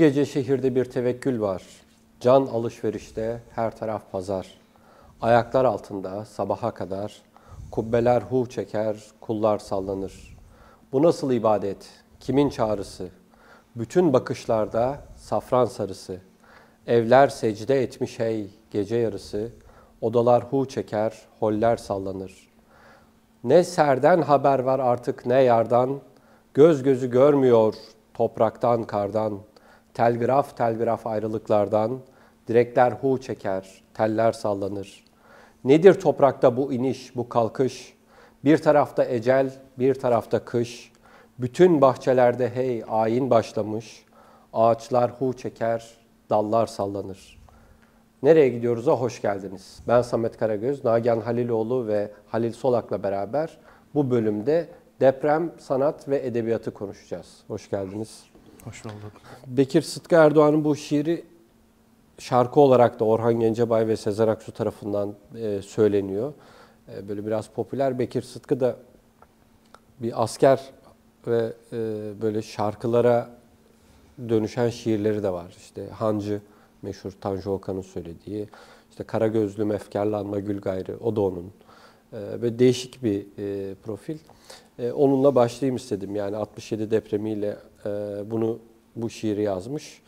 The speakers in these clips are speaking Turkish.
Gece şehirde bir tevekkül var. Can alışverişte her taraf pazar. Ayaklar altında sabaha kadar kubbeler hu çeker, kullar sallanır. Bu nasıl ibadet? Kimin çağrısı? Bütün bakışlarda safran sarısı. Evler secde etmiş hey gece yarısı. Odalar hu çeker, holler sallanır. Ne serden haber var artık ne yardan. Göz gözü görmüyor topraktan kardan. Telgraf telgraf ayrılıklardan. Direkler hu çeker, teller sallanır. Nedir toprakta bu iniş, bu kalkış? Bir tarafta ecel, bir tarafta kış. Bütün bahçelerde hey ayin başlamış. Ağaçlar hu çeker, dallar sallanır. Nereye gidiyoruz'a hoş geldiniz. Ben Samet Karagöz, Nagihan Haliloğlu ve Halil Solak'la beraber bu bölümde deprem, sanat ve edebiyatı konuşacağız. Hoş geldiniz. Hoş bulduk. Bekir Sıtkı Erdoğan'ın bu şiiri şarkı olarak da Orhan Gencebay ve Sezer Aksu tarafından e, söyleniyor. E, böyle biraz popüler. Bekir Sıtkı da bir asker ve e, böyle şarkılara dönüşen şiirleri de var. İşte Hancı meşhur Tanju Okan'ın söylediği. İşte Kara Gözlüm Efkarlanma Gül Gayrı o da onun. E, değişik bir e, profil. Onunla başlayayım istedim. Yani 67 depremiyle bunu bu şiiri yazmış.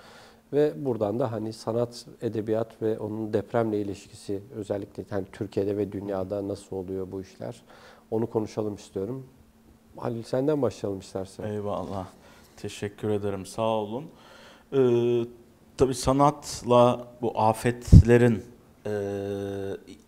Ve buradan da hani sanat, edebiyat ve onun depremle ilişkisi özellikle hani Türkiye'de ve dünyada nasıl oluyor bu işler onu konuşalım istiyorum. Halil senden başlayalım istersen. Eyvallah. Teşekkür ederim. Sağ olun. Ee, tabii sanatla bu afetlerin e,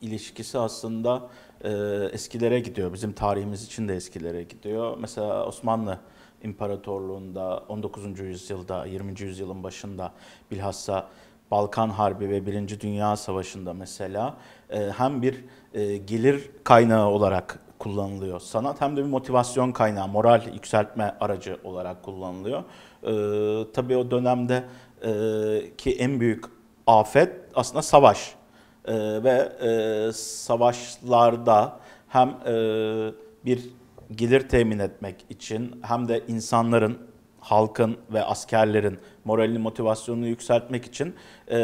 ilişkisi aslında e, eskilere gidiyor. Bizim tarihimiz için de eskilere gidiyor. Mesela Osmanlı İmparatorluğu'nda 19. yüzyılda, 20. yüzyılın başında bilhassa Balkan Harbi ve Birinci Dünya Savaşı'nda mesela e, hem bir e, gelir kaynağı olarak kullanılıyor sanat hem de bir motivasyon kaynağı, moral yükseltme aracı olarak kullanılıyor. E, tabii o dönemde ki en büyük afet aslında savaş ve savaşlarda hem bir gelir temin etmek için hem de insanların, halkın ve askerlerin moralini, motivasyonunu yükseltmek için e,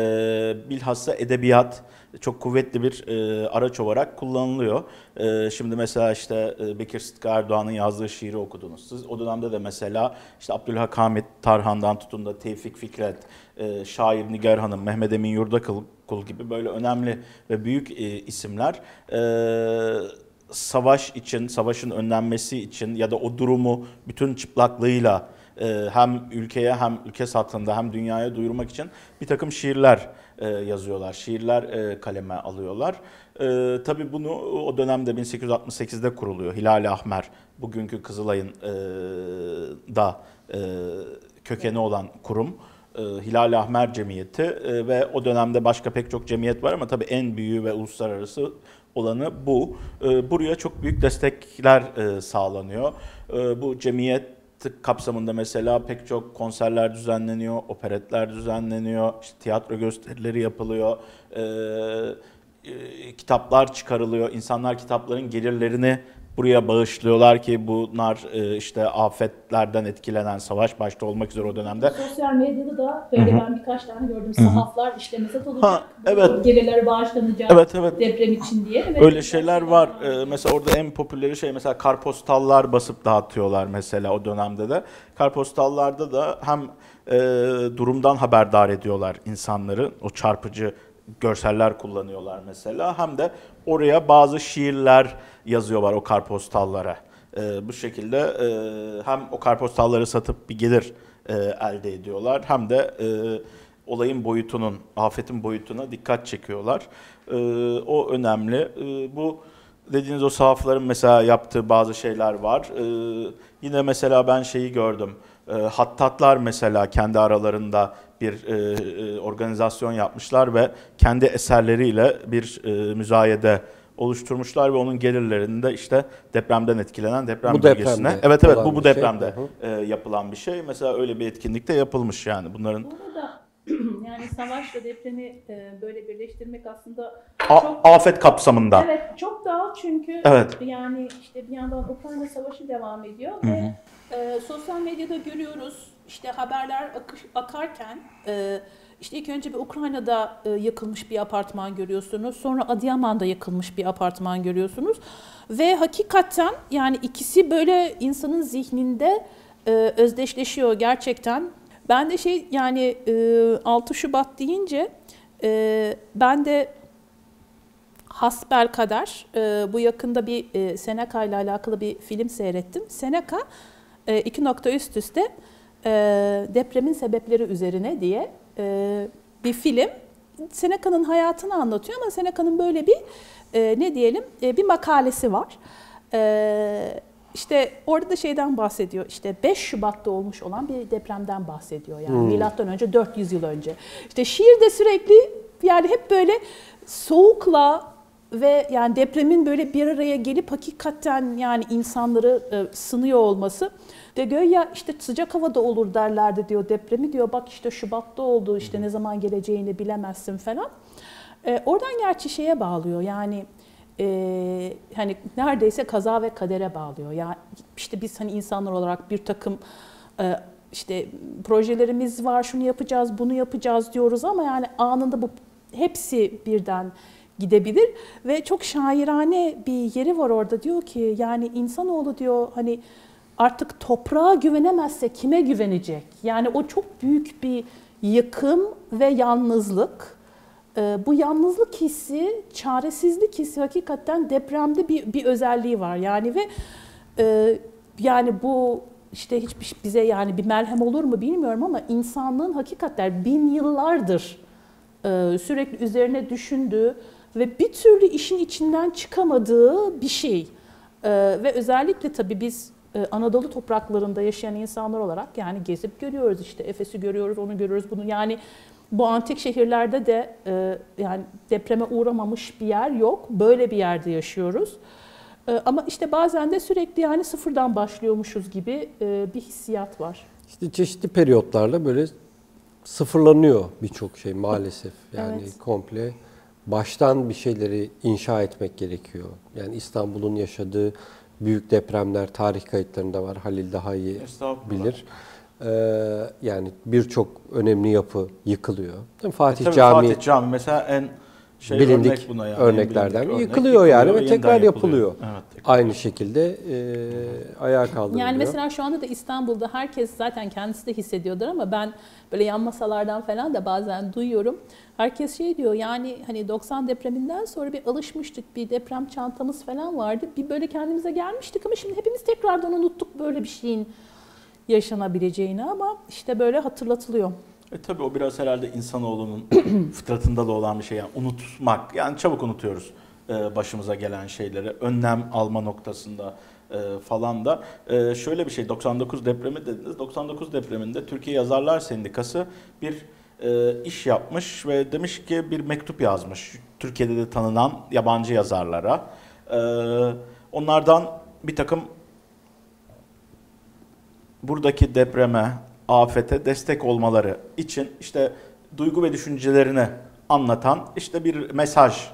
bilhassa edebiyat çok kuvvetli bir e, araç olarak kullanılıyor. E, şimdi mesela işte e, Bekir Sıtkı Erdoğan'ın yazdığı şiiri okudunuz siz. O dönemde de mesela işte Abdülhak Hamit Tarhan'dan tutun da Tevfik Fikret, e, şair Nigar Hanım, Mehmet Emin Yurdakul gibi böyle önemli ve büyük e, isimler e, savaş için, savaşın önlenmesi için ya da o durumu bütün çıplaklığıyla e, hem ülkeye hem ülke satında hem dünyaya duyurmak için bir takım şiirler e, yazıyorlar. Şiirler e, kaleme alıyorlar. Tabii bunu o dönemde 1868'de kuruluyor. Hilal Ahmer, bugünkü Kızılay'ın da kökeni olan kurum. Hilal Ahmer Cemiyeti ve o dönemde başka pek çok cemiyet var ama tabii en büyüğü ve uluslararası olanı bu. E, buraya çok büyük destekler e, sağlanıyor. E, bu cemiyet kapsamında mesela pek çok konserler düzenleniyor, operetler düzenleniyor, işte tiyatro gösterileri yapılıyor, e, e, kitaplar çıkarılıyor. İnsanlar kitapların gelirlerini buraya bağışlıyorlar ki bunlar e, işte afetlerden etkilenen savaş başta olmak üzere o dönemde. Sosyal medyada da böyle ben birkaç tane gördüm sahaflar işte mesaj olacak. Ha, evet. Gelirleri bağışlanacak Evet, evet. deprem için diye. Evet, Öyle şeyler var. Ee, mesela orada en popüleri şey mesela karpostallar basıp dağıtıyorlar mesela o dönemde de. Karpostallarda da hem e, durumdan haberdar ediyorlar insanları. O çarpıcı görseller kullanıyorlar mesela. Hem de oraya bazı şiirler yazıyorlar o karpostallara. E, bu şekilde e, hem o karpostalları satıp bir gelir e, elde ediyorlar hem de e, olayın boyutunun, afetin boyutuna dikkat çekiyorlar. E, o önemli. E, bu dediğiniz o sahafların mesela yaptığı bazı şeyler var. E, yine mesela ben şeyi gördüm. E, hattatlar mesela kendi aralarında bir e, e, organizasyon yapmışlar ve kendi eserleriyle bir e, müzayede oluşturmuşlar ve onun gelirlerini de işte depremden etkilenen deprem Bu bölgesine. depremde Evet evet bu bu şey. depremde Hı e, yapılan bir şey. Mesela öyle bir etkinlik de yapılmış yani bunların Burada yani savaşla depremi e, böyle birleştirmek aslında A- çok afet kapsamında. evet çok daha çünkü Evet. yani işte bir yandan Ukrayna savaşı devam ediyor ve e, sosyal medyada görüyoruz işte haberler akış, akarken e, işte ilk önce bir Ukrayna'da e, yıkılmış bir apartman görüyorsunuz. Sonra Adıyaman'da yıkılmış bir apartman görüyorsunuz. Ve hakikaten yani ikisi böyle insanın zihninde e, özdeşleşiyor gerçekten. Ben de şey yani e, 6 Şubat deyince e, ben de Hasbel Kader. E, bu yakında bir Seneca ile alakalı bir film seyrettim. Seneca e, iki nokta üst üste depremin sebepleri üzerine diye e, bir film. Seneca'nın hayatını anlatıyor ama Seneca'nın böyle bir e, ne diyelim e, bir makalesi var. E, işte orada da şeyden bahsediyor. İşte 5 Şubat'ta olmuş olan bir depremden bahsediyor. Yani milattan önce 400 yıl önce. İşte şiirde sürekli yani hep böyle soğukla ve yani depremin böyle bir araya gelip hakikaten yani insanları e, sınıyor olması ve göya işte sıcak havada olur derlerdi diyor depremi diyor bak işte Şubat'ta oldu işte ne zaman geleceğini bilemezsin falan. E, oradan gerçi şeye bağlıyor yani e, hani neredeyse kaza ve kadere bağlıyor. Yani işte biz hani insanlar olarak bir takım e, işte projelerimiz var, şunu yapacağız, bunu yapacağız diyoruz ama yani anında bu hepsi birden gidebilir ve çok şairane bir yeri var orada diyor ki yani insanoğlu diyor hani artık toprağa güvenemezse kime güvenecek? Yani o çok büyük bir yıkım ve yalnızlık. Ee, bu yalnızlık hissi, çaresizlik hissi hakikaten depremde bir, bir özelliği var. Yani ve e, yani bu işte hiçbir bize yani bir merhem olur mu bilmiyorum ama insanlığın hakikaten bin yıllardır e, sürekli üzerine düşündüğü ve bir türlü işin içinden çıkamadığı bir şey. E, ve özellikle tabii biz e, Anadolu topraklarında yaşayan insanlar olarak yani gezip görüyoruz işte Efes'i görüyoruz, onu görüyoruz, bunu yani bu antik şehirlerde de e, yani depreme uğramamış bir yer yok. Böyle bir yerde yaşıyoruz. E, ama işte bazen de sürekli yani sıfırdan başlıyormuşuz gibi e, bir hissiyat var. İşte çeşitli periyotlarla böyle sıfırlanıyor birçok şey maalesef. Yani Evet. komple baştan bir şeyleri inşa etmek gerekiyor. Yani İstanbul'un yaşadığı büyük depremler tarih kayıtlarında var. Halil daha iyi bilir. Ee, yani birçok önemli yapı yıkılıyor. Değil mi? Fatih E, Tabii Camii Fatih Cami mesela en şey bilindik örnek buna yani. en örneklerden bilindik örnek. yıkılıyor yani ve tekrar yapılıyor. Evet, tekrar. Aynı şekilde e, ayağa kaldırılıyor. Yani mesela şu anda da İstanbul'da herkes zaten kendisi de hissediyordur ama ben böyle yan masalardan falan da bazen duyuyorum. Herkes şey diyor yani hani 90 depreminden sonra bir alışmıştık bir deprem çantamız falan vardı. Bir böyle kendimize gelmiştik ama şimdi hepimiz tekrardan unuttuk böyle bir şeyin yaşanabileceğini ama işte böyle hatırlatılıyor. E tabii o biraz herhalde insanoğlunun fıtratında da olan bir şey. Yani unutmak. Yani çabuk unutuyoruz e, başımıza gelen şeyleri. Önlem alma noktasında e, falan da. E, şöyle bir şey 99 depremi dediniz. 99 depreminde Türkiye Yazarlar Sendikası bir iş yapmış ve demiş ki bir mektup yazmış. Türkiye'de de tanınan yabancı yazarlara. Onlardan bir takım buradaki depreme, afete destek olmaları için işte duygu ve düşüncelerini anlatan işte bir mesaj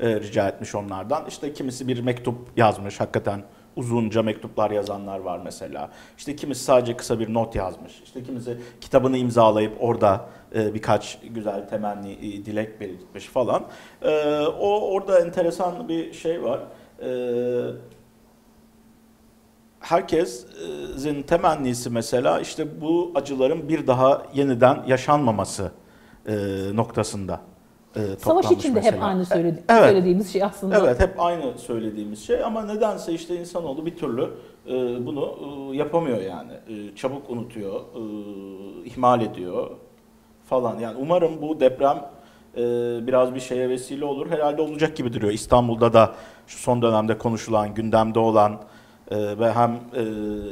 e, rica etmiş onlardan. İşte kimisi bir mektup yazmış hakikaten uzunca mektuplar yazanlar var mesela. İşte kimisi sadece kısa bir not yazmış. İşte kimisi kitabını imzalayıp orada e, birkaç güzel temenni, e, dilek belirtmiş falan. E, o orada enteresan bir şey var. E, herkesin temennisi mesela işte bu acıların bir daha yeniden yaşanmaması e, noktasında e, Savaş için de hep aynı söyledi- Evet. söylediğimiz şey aslında. Evet hep aynı söylediğimiz şey ama nedense işte insanoğlu bir türlü e, bunu e, yapamıyor yani. E, çabuk unutuyor, e, ihmal ediyor falan. Yani umarım bu deprem e, biraz bir şeye vesile olur. Herhalde olacak gibi duruyor. İstanbul'da da şu son dönemde konuşulan, gündemde olan e, ve hem e,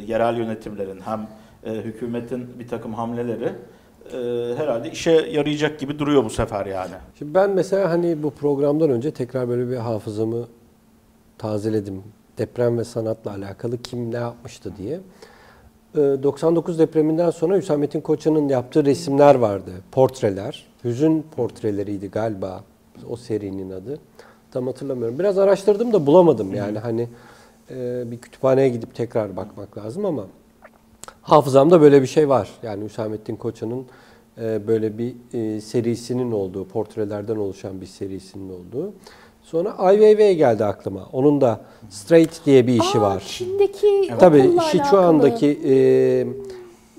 yerel yönetimlerin hem e, hükümetin bir takım hamleleri e, herhalde işe yarayacak gibi duruyor bu sefer yani. Şimdi ben mesela hani bu programdan önce tekrar böyle bir hafızamı tazeledim. Deprem ve sanatla alakalı kim ne yapmıştı diye. Ee, 99 depreminden sonra Hüsamettin Koçan'ın yaptığı resimler vardı. Portreler. Hüzün portreleriydi galiba o serinin adı. Tam hatırlamıyorum. Biraz araştırdım da bulamadım yani hani e, bir kütüphaneye gidip tekrar bakmak lazım ama Hafızamda böyle bir şey var. Yani Hüsamettin Koçan'ın e, böyle bir e, serisinin olduğu, portrelerden oluşan bir serisinin olduğu. Sonra Ai Weiwei geldi aklıma. Onun da Straight diye bir işi Aa, var. Çin'deki Tabii okulla Sichuan'daki e,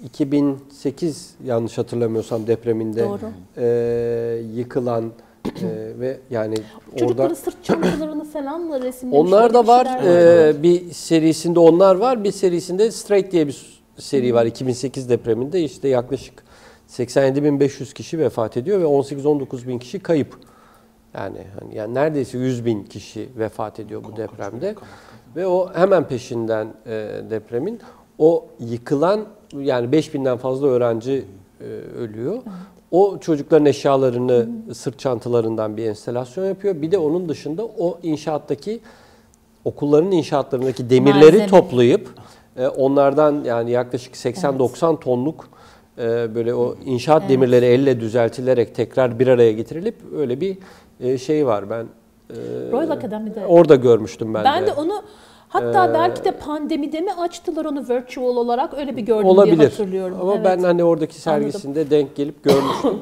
2008 yanlış hatırlamıyorsam depreminde Doğru. e, yıkılan e, ve yani Çocukların orada sırt çantalarını falanla resimlemişler. onlar da bir var. e, bir serisinde onlar var. Bir serisinde Straight diye bir seri var. 2008 depreminde işte yaklaşık 87.500 kişi vefat ediyor ve 18-19 bin kişi kayıp. Yani, hani yani neredeyse 100 bin kişi vefat ediyor bu depremde. Ve o hemen peşinden e, depremin o yıkılan yani 5000'den fazla öğrenci e, ölüyor. O çocukların eşyalarını sırt çantalarından bir enstelasyon yapıyor. Bir de onun dışında o inşaattaki okulların inşaatlarındaki demirleri Malzeme. toplayıp e, onlardan yani yaklaşık 80-90 tonluk e, böyle o inşaat demirleri elle düzeltilerek tekrar bir araya getirilip öyle bir e, şey var. Ben e, Royal Academy'de. orada görmüştüm ben, Ben de. de onu hatta Ee, belki de pandemide mi açtılar onu virtual olarak öyle bir gördüm diye Olabilir. hatırlıyorum. Ama Evet. ben hani oradaki sergisinde denk gelip görmüştüm.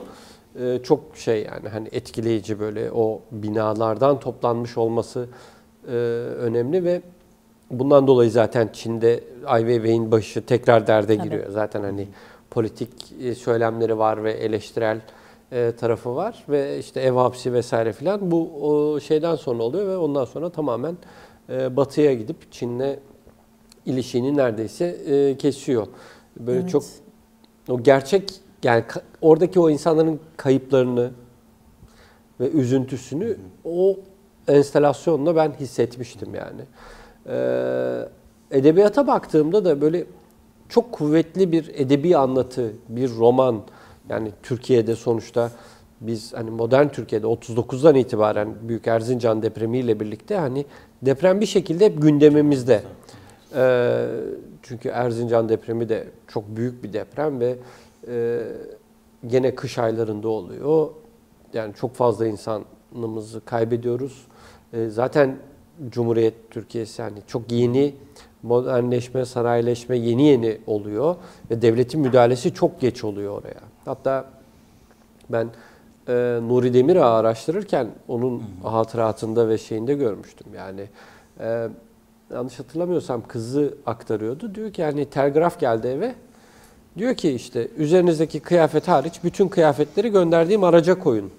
Ee, çok şey yani hani etkileyici böyle o binalardan toplanmış olması e, önemli ve bundan dolayı zaten Çin'de Ai Weiwei'in başı tekrar derde giriyor. Zaten hani politik e, söylemleri var ve eleştirel e, tarafı var ve işte ev hapsi vesaire filan bu o şeyden sonra oluyor ve ondan sonra tamamen e, batıya gidip Çin'le ilişiğini neredeyse e, kesiyor. Böyle Evet. çok o gerçek yani oradaki o insanların kayıplarını ve üzüntüsünü o enstalasyonla ben hissetmiştim yani. Ee, edebiyata baktığımda da böyle çok kuvvetli bir edebi anlatı, bir roman yani Türkiye'de sonuçta biz hani modern Türkiye'de 39'dan itibaren Büyük Erzincan depremiyle birlikte hani deprem bir şekilde hep gündemimizde. Ee, çünkü Erzincan depremi de çok büyük bir deprem ve e, gene kış aylarında oluyor. Yani çok fazla insanımızı kaybediyoruz. E, zaten Cumhuriyet Türkiye'si hani çok yeni modernleşme, sanayileşme yeni yeni oluyor ve devletin müdahalesi çok geç oluyor oraya. Hatta ben e, Nuri Demirağ'ı araştırırken onun hatıratında ve şeyinde görmüştüm. Yani e, yanlış hatırlamıyorsam kızı aktarıyordu. Diyor ki yani telgraf geldi eve. Diyor ki işte üzerinizdeki kıyafet hariç bütün kıyafetleri gönderdiğim araca koyun.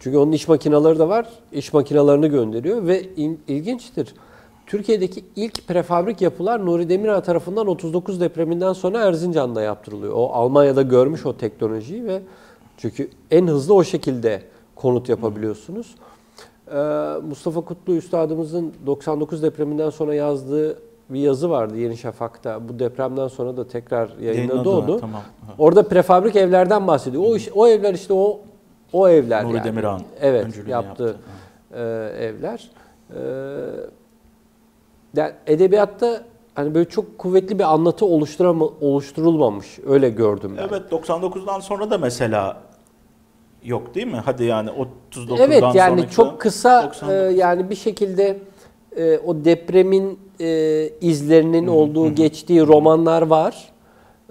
Çünkü onun iş makineleri de var. İş makinelerini gönderiyor ve in- ilginçtir. Türkiye'deki ilk prefabrik yapılar Nuri Demirağ tarafından 39 depreminden sonra Erzincan'da yaptırılıyor. O Almanya'da görmüş o teknolojiyi ve çünkü en hızlı o şekilde konut yapabiliyorsunuz. Ee, Mustafa Kutlu Üstadımızın 99 depreminden sonra yazdığı bir yazı vardı Yeni Şafak'ta. Bu depremden sonra da tekrar yayınladı Yayınladılar, onu. Tamam. Orada prefabrik evlerden bahsediyor. O iş, o evler işte o o evler Nuri yani. Demirağ'ın evet öncülüğünü yaptığı yaptı. e, evler. E, yani edebiyatta hani böyle çok kuvvetli bir anlatı oluşturama, oluşturulmamış. Öyle gördüm ben. Evet 99'dan sonra da mesela yok değil mi? Hadi yani 39'dan Evet yani çok kısa 99. e, yani bir şekilde e, o depremin e, izlerinin olduğu geçtiği romanlar var.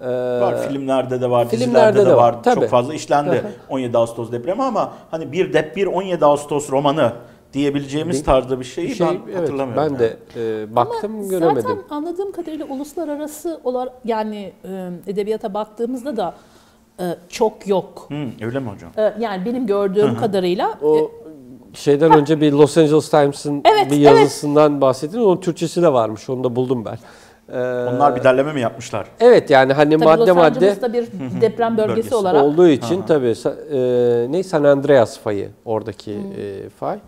E, Var filmlerde de var, filmlerde dizilerde de, de var, var. tabii. Çok fazla işlendi Hı hı. 17 Ağustos depremi ama hani bir dep bir 17 Ağustos romanı diyebileceğimiz Bir- tarzda bir şeyi bir şey, ben evet, hatırlamıyorum. ben de e, baktım Ama göremedim. Zaten anladığım kadarıyla uluslararası olarak yani e, edebiyata baktığımızda da çok yok. Hı, öyle mi hocam? E, yani benim gördüğüm kadarıyla e, O şeyden önce bir Los Angeles Times'ın Evet, bir yazısından bahsettin. Onun Türkçesi de varmış. Onu da buldum ben. Ee, Onlar bir derleme mi yapmışlar? Evet yani hani tabii madde Los madde Angeles'ta bir deprem bölgesi, Bölgesi olarak olduğu için tabii sa- e, ne San Andreas fayı oradaki e, fay.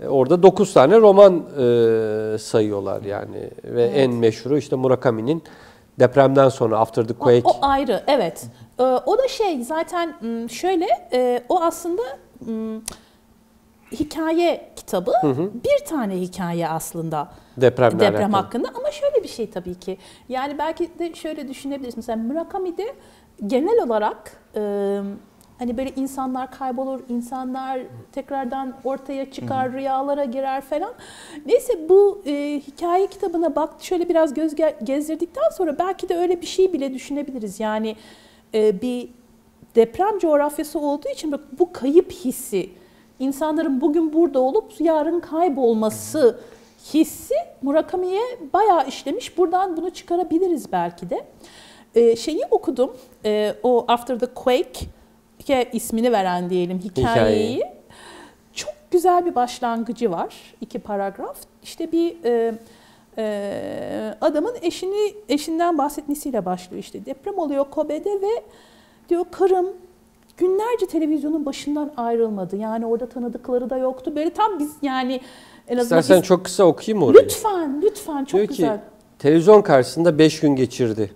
E, orada 9 tane roman e, sayıyorlar yani ve en meşhuru işte Murakami'nin depremden sonra After the O, Quake. o ayrı, evet. Ee, o da şey zaten m, şöyle, e, o aslında m, hikaye kitabı. Bir tane hikaye aslında Depremle deprem alakalı. hakkında. Ama şöyle bir şey tabii ki. Yani belki de şöyle düşünebiliriz. Mesela Murakami'de genel olarak e, Hani böyle insanlar kaybolur, insanlar tekrardan ortaya çıkar, rüyalara girer falan. Neyse bu e, hikaye kitabına bak şöyle biraz göz ge- gezdirdikten sonra belki de öyle bir şey bile düşünebiliriz. Yani bir deprem coğrafyası olduğu için bu kayıp hissi, insanların bugün burada olup yarın kaybolması hissi Murakami'ye bayağı işlemiş. Buradan bunu çıkarabiliriz belki de. Ee, şeyi okudum, e, o After the Quake ismini veren diyelim hikayeyi. Hikayeyi. Çok güzel bir başlangıcı var, iki paragraf. İşte bir e, e, adamın eşini eşinden bahsetmesiyle başlıyor işte. Deprem oluyor Kobe'de ve diyor karım günlerce televizyonun başından ayrılmadı. Yani orada tanıdıkları da yoktu. Böyle tam biz yani en azından İstersen biz- çok kısa okuyayım mı orayı? lütfen lütfen çok Diyor güzel. ki televizyon karşısında 5 gün geçirdi.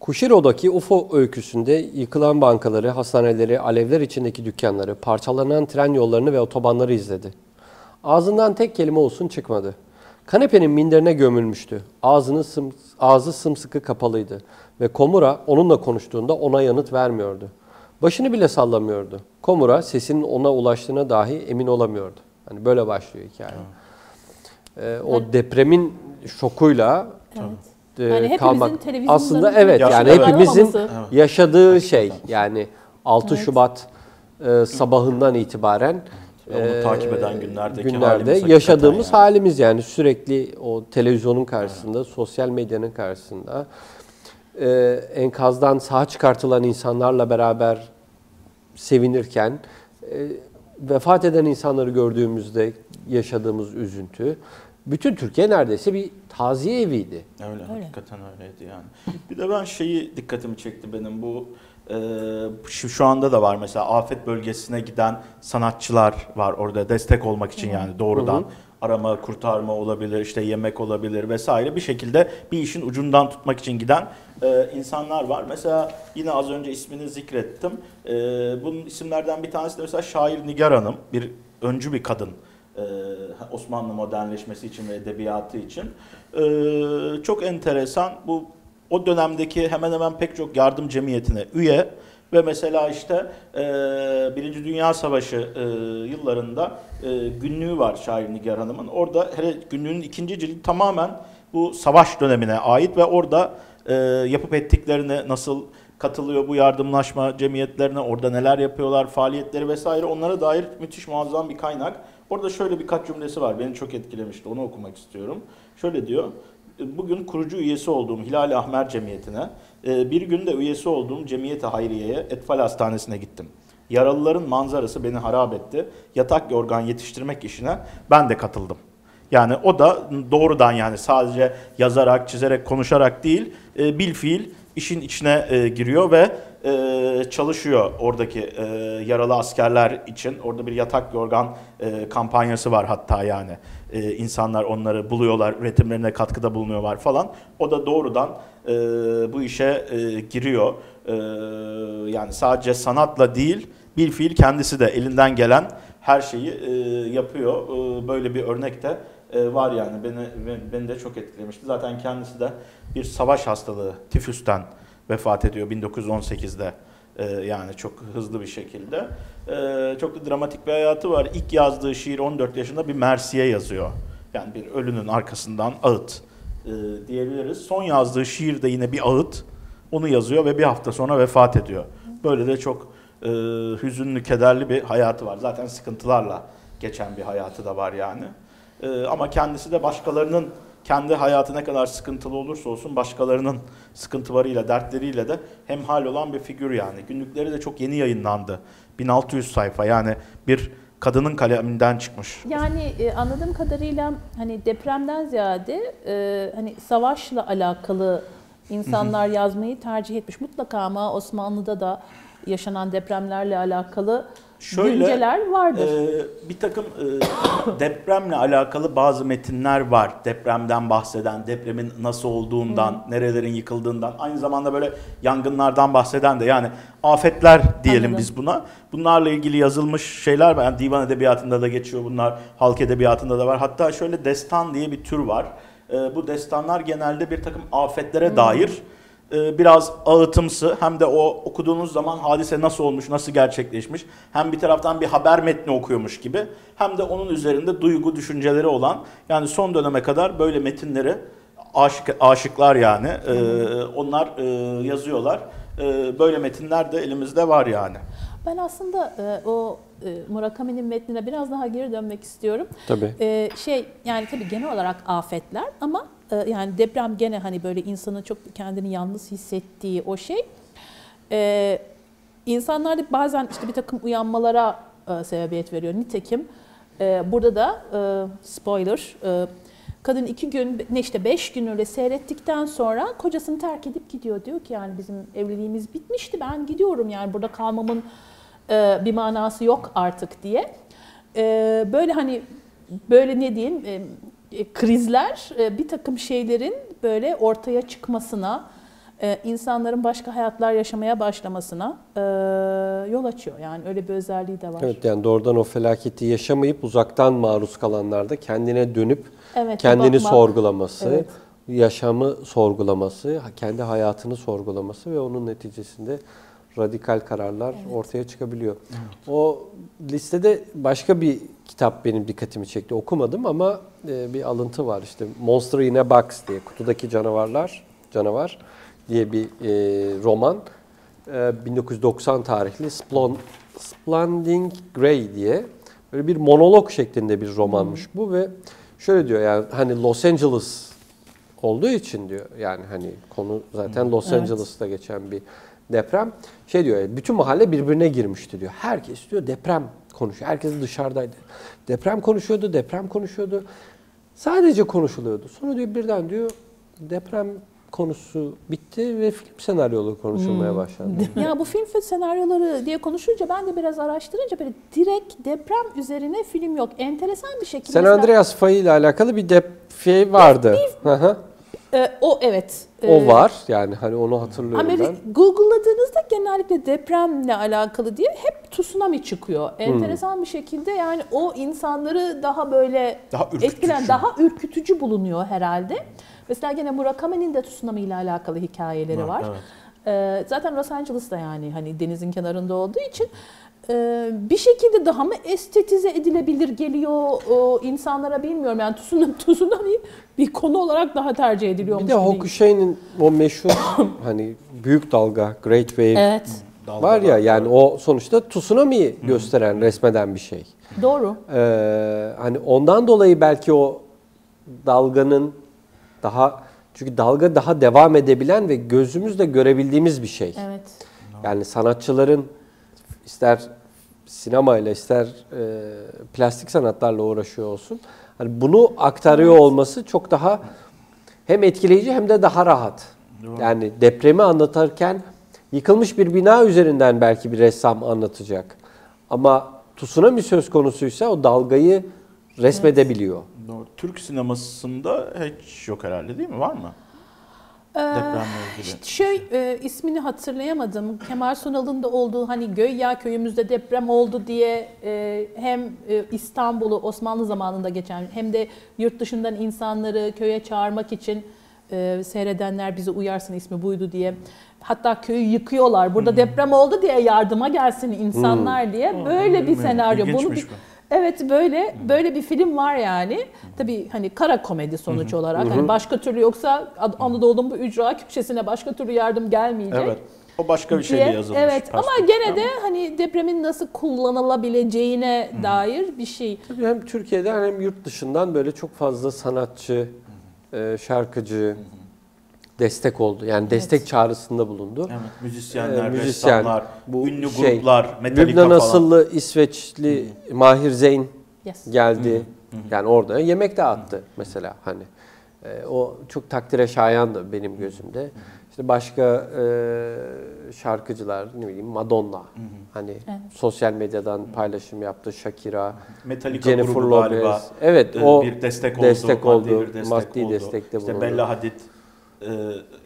Kuşiro'daki UFO öyküsünde yıkılan bankaları, hastaneleri, alevler içindeki dükkanları, parçalanan tren yollarını ve otobanları izledi. Ağzından tek kelime olsun çıkmadı. Kanepenin minderine gömülmüştü. Ağzını sım, ağzı sımsıkı kapalıydı ve Komura onunla konuştuğunda ona yanıt vermiyordu. Başını bile sallamıyordu. Komura sesinin ona ulaştığına dahi emin olamıyordu. Hani böyle başlıyor hikaye. Ee, o depremin şokuyla Evet. e, Yani hepimizin kalmak aslında evet Ya- yani evet. hepimizin Olamaması. yaşadığı şey yani 6 Evet. Şubat e, sabahından itibaren Onu e, takip eden günlerdeki günlerde yaşadığımız yani. halimiz yani sürekli o televizyonun karşısında, sosyal medyanın karşısında e, enkazdan sağ çıkartılan insanlarla beraber sevinirken e, vefat eden insanları gördüğümüzde yaşadığımız üzüntü bütün Türkiye neredeyse bir taziye eviydi. Öyle, Öyle. hakikaten öyleydi yani. Bir de ben şeyi dikkatimi çekti benim bu şu, şu anda da var mesela afet bölgesine giden sanatçılar var orada destek olmak için yani doğrudan arama kurtarma olabilir işte yemek olabilir vesaire bir şekilde bir işin ucundan tutmak için giden e, insanlar var. Mesela yine az önce ismini zikrettim. E, bunun isimlerden bir tanesi de mesela şair Nigar Hanım bir öncü bir kadın. Ee, Osmanlı modernleşmesi için ve edebiyatı için. Ee, çok enteresan bu o dönemdeki hemen hemen pek çok yardım cemiyetine üye ve mesela işte e, Birinci Dünya Savaşı e, yıllarında e, günlüğü var şair Nigar Hanım'ın. Orada hele günlüğün ikinci cildi tamamen bu savaş dönemine ait ve orada e, yapıp ettiklerini nasıl katılıyor bu yardımlaşma cemiyetlerine, orada neler yapıyorlar, faaliyetleri vesaire onlara dair müthiş muazzam bir kaynak. Orada şöyle birkaç cümlesi var. Beni çok etkilemişti. Onu okumak istiyorum. Şöyle diyor. Bugün kurucu üyesi olduğum Hilal Ahmer Cemiyeti'ne, e, bir günde üyesi olduğum Cemiyeti Hayriye'ye Etfal Hastanesi'ne gittim. Yaralıların manzarası beni harap etti. Yatak yorgan yetiştirmek işine ben de katıldım. Yani o da doğrudan yani sadece yazarak, çizerek, konuşarak değil, e, bil fiil işin içine e, giriyor ve e, çalışıyor oradaki e, yaralı askerler için. Orada bir yatak yorgan e, kampanyası var hatta yani. E, insanlar onları buluyorlar, üretimlerine katkıda bulunuyorlar falan. O da doğrudan e, bu işe e, giriyor. E, yani sadece sanatla değil, bil fiil kendisi de elinden gelen her şeyi e, yapıyor. E, böyle bir örnek de e, var yani beni- beni de çok etkilemişti. Zaten kendisi de bir savaş hastalığı tifüsten vefat ediyor 1918'de. E, yani çok hızlı bir şekilde. E, çok da dramatik bir hayatı var. İlk yazdığı şiir 14 yaşında bir Mersiye yazıyor. Yani bir ölünün arkasından ağıt e, diyebiliriz. Son yazdığı şiir de yine bir ağıt. Onu yazıyor ve bir hafta sonra vefat ediyor. Böyle de çok e, hüzünlü, kederli bir hayatı var. Zaten sıkıntılarla geçen bir hayatı da var yani. E, ama kendisi de başkalarının kendi hayatı ne kadar sıkıntılı olursa olsun başkalarının sıkıntılarıyla, dertleriyle de hemhal olan bir figür yani. Günlükleri de çok yeni yayınlandı. 1600 sayfa yani bir kadının kaleminden çıkmış. Yani e, anladığım kadarıyla hani depremden ziyade e, hani savaşla alakalı insanlar yazmayı tercih etmiş. Mutlaka ama Osmanlı'da da yaşanan depremlerle alakalı Şöyle, günceler vardır. Ee, bir takım e, depremle alakalı bazı metinler var. Depremden bahseden, depremin nasıl olduğundan, nerelerin yıkıldığından. Aynı zamanda böyle yangınlardan bahseden de yani afetler diyelim Anladım. biz buna. Bunlarla ilgili yazılmış şeyler var. Yani divan edebiyatında da geçiyor bunlar. Halk edebiyatında da var. Hatta şöyle destan diye bir tür var. Ee, bu destanlar genelde bir takım afetlere dair e, biraz ağıtımsı hem de o okuduğunuz zaman hadise nasıl olmuş, nasıl gerçekleşmiş hem bir taraftan bir haber metni okuyormuş gibi hem de onun üzerinde duygu, düşünceleri olan yani son döneme kadar böyle metinleri aşık, aşıklar yani e, onlar e, yazıyorlar. E, böyle metinler de elimizde var yani. Ben aslında e, o e, Murakami'nin metnine biraz daha geri dönmek istiyorum. Tabii. E, şey yani tabii genel olarak afetler ama e, yani deprem gene hani böyle insanın çok kendini yalnız hissettiği o şey. E, insanlarda bazen işte bir takım uyanmalara e, sebebiyet veriyor. Nitekim e, burada da e, spoiler e, kadın iki gün ne işte beş gün öyle seyrettikten sonra kocasını terk edip gidiyor. Diyor ki yani bizim evliliğimiz bitmişti ben gidiyorum yani burada kalmamın e, bir manası yok artık diye. E, böyle hani böyle ne diyeyim e, e, krizler e, bir takım şeylerin böyle ortaya çıkmasına, e, insanların başka hayatlar yaşamaya başlamasına e, yol açıyor. Yani öyle bir özelliği de var. Evet yani doğrudan o felaketi yaşamayıp uzaktan maruz kalanlarda kendine dönüp Evet, kendini bakmak. sorgulaması, Evet. yaşamı sorgulaması, kendi hayatını sorgulaması ve onun neticesinde radikal kararlar ortaya çıkabiliyor. O listede başka bir kitap benim dikkatimi çekti. Okumadım ama e, bir alıntı var işte Monster in a Box diye kutudaki canavarlar canavar diye bir e, roman. E, 1990 tarihli Splon, Splending Grey diye böyle bir monolog şeklinde bir romanmış bu ve şöyle diyor yani hani Los Angeles olduğu için diyor yani hani konu zaten Los Evet. Angeles'ta geçen bir deprem. Şey diyor bütün mahalle birbirine girmişti diyor. Herkes diyor deprem konuşuyor. Herkes dışarıdaydı. Deprem konuşuyordu, deprem konuşuyordu. Sadece konuşuluyordu. Sonra diyor birden diyor deprem konusu bitti ve film senaryoları konuşulmaya başlandı. Ya bu film senaryoları diye konuşunca ben de biraz araştırınca böyle direkt deprem üzerine film yok. Enteresan bir şekilde. San mesela- Andreas fayı ile alakalı bir dep şey vardı. Hı. E, o evet. o E, var yani hani onu hatırlıyorum Ama ben. Google'ladığınızda genellikle depremle alakalı diye hep tsunami çıkıyor. Hmm. Enteresan bir şekilde yani o insanları daha böyle Daha ürkütücü. etkilen, daha ürkütücü bulunuyor herhalde. Mesela gene Murakami'nin de tsunami ile alakalı hikayeleri var. Evet. Ee, zaten Los Angeles'ta yani hani denizin kenarında olduğu için e, bir şekilde daha mı estetize edilebilir geliyor o insanlara bilmiyorum. Yani tsunami, tsunami bir konu olarak daha tercih ediliyormuş. Bir de gibi. Hokusai'nin o meşhur hani büyük dalga, Great Wave Evet, var ya yani o sonuçta tsunami'yi gösteren, resmeden bir şey. doğru. Ee, hani ondan dolayı belki o dalganın daha çünkü dalga daha devam edebilen ve gözümüzle görebildiğimiz bir şey. Evet. Yani sanatçıların ister sinemayla ister e, plastik sanatlarla uğraşıyor olsun. Hani bunu aktarıyor olması çok daha hem etkileyici hem de daha rahat. Yani depremi anlatırken yıkılmış bir bina üzerinden belki bir ressam anlatacak. Ama tsunami söz konusuysa o dalgayı resmedebiliyor. Doğru. Türk sinemasında hiç yok herhalde değil mi? Var mı? Ee, Depremle ilgili. Şey e, ismini hatırlayamadım. Kemal Sunal'ın da olduğu hani Göyya köyümüzde deprem oldu diye e, hem e, İstanbul'u Osmanlı zamanında geçen hem de yurt dışından insanları köye çağırmak için e, seyredenler bizi uyarsın ismi buydu diye. Hatta köyü yıkıyorlar. Burada deprem oldu diye yardıma gelsin insanlar diye. Böyle bir bilmiyorum. senaryo. Bunu bir- bu. Evet böyle böyle bir film var yani. Tabii hani kara komedi sonuç olarak. Hani başka türlü yoksa Ad- Anadolu'nun bu ücra köşesine başka türlü yardım gelmeyecek. Evet. O başka bir şeyle yazılmış. Evet ama gene de hani depremin nasıl kullanılabileceğine dair bir şey. Tabii hem Türkiye'den hem yurt dışından böyle çok fazla sanatçı, e, şarkıcı destek oldu. Yani destek çağrısında bulundu. Evet, müzisyenler, Ee, müzisyen, ressamlar, bu ünlü şey, gruplar, Metallica Lübnan falan. asıllı İsveçli Mahir Zeyn Yes. geldi. Yani orada yemek dağıttı mesela hani. E, o çok takdire şayandı benim gözümde. İşte başka e, şarkıcılar ne bileyim Madonna hani Evet. sosyal medyadan paylaşım yaptı Shakira, Metallica Jennifer grubu Lopez. galiba Evet e, o bir destek oldu, destek maddi oldu, bir destek maddi oldu. destekte İşte bulundu. Bella Hadid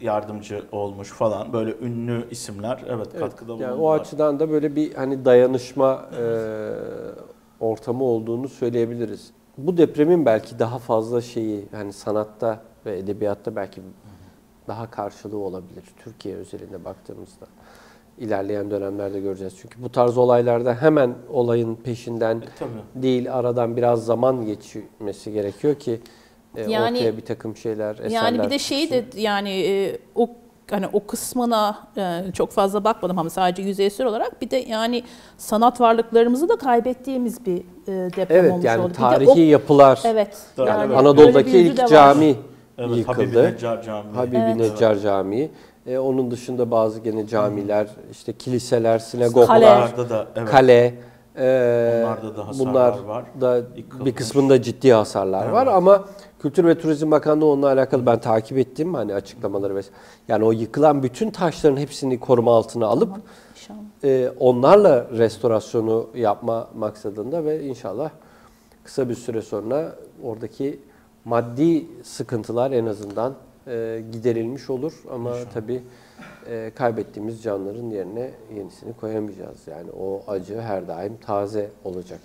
yardımcı olmuş falan böyle ünlü isimler evet, Evet, katkıda bulundular. yani o açıdan da böyle bir hani dayanışma e, ortamı olduğunu söyleyebiliriz. Bu depremin belki daha fazla şeyi hani sanatta ve edebiyatta belki daha karşılığı olabilir Türkiye özelinde baktığımızda. İlerleyen dönemlerde göreceğiz. Çünkü bu tarz olaylarda hemen olayın peşinden E, tabii. değil aradan biraz zaman geçmesi gerekiyor ki e, Yani- ortaya bir takım şeyler, eserler Yani bir de şey çıksın. de yani e, o hani o kısmına e, çok fazla bakmadım ama sadece yüzeysel olarak bir de yani sanat varlıklarımızı da kaybettiğimiz bir e, deprem Evet olmuş yani oldu. Bir de tarihi o- yapılar evet. Yani evet. öyle Anadolu'daki ilk cami Evet, Habibi yıkıldı. Neccar Camii. Habibi Evet. Neccar Camii. E, onun dışında bazı gene camiler, işte kiliseler, sinagoglar, Kale. Da evet. kale. E, Onlarda da hasarlar bunlar var. da Yıkılmış. bir kısmında ciddi hasarlar var Evet. ama Kültür ve Turizm Bakanlığı onunla alakalı ben takip ettim hani açıklamaları ve yani o yıkılan bütün taşların hepsini koruma altına alıp İnşallah. e, onlarla restorasyonu yapma maksadında ve inşallah kısa bir süre sonra oradaki maddi sıkıntılar en azından e, giderilmiş olur ama tabii e, kaybettiğimiz canların yerine yenisini koyamayacağız. Yani o acı her daim taze olacak.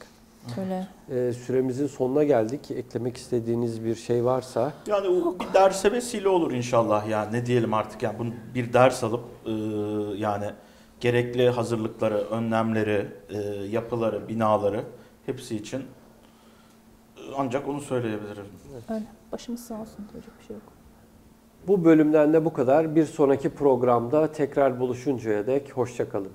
Öyle. E, süremizin sonuna geldik. Eklemek istediğiniz bir şey varsa Yani o bir derse vesile olur inşallah yani ne diyelim artık yani bunu bir ders alıp e, yani gerekli hazırlıkları, önlemleri, e, yapıları, binaları hepsi için e, ancak onu söyleyebilirim. Öyle. Başımız sağ olsun diyecek bir şey yok. Bu bölümden de bu kadar. Bir sonraki programda tekrar buluşuncaya dek hoşçakalın.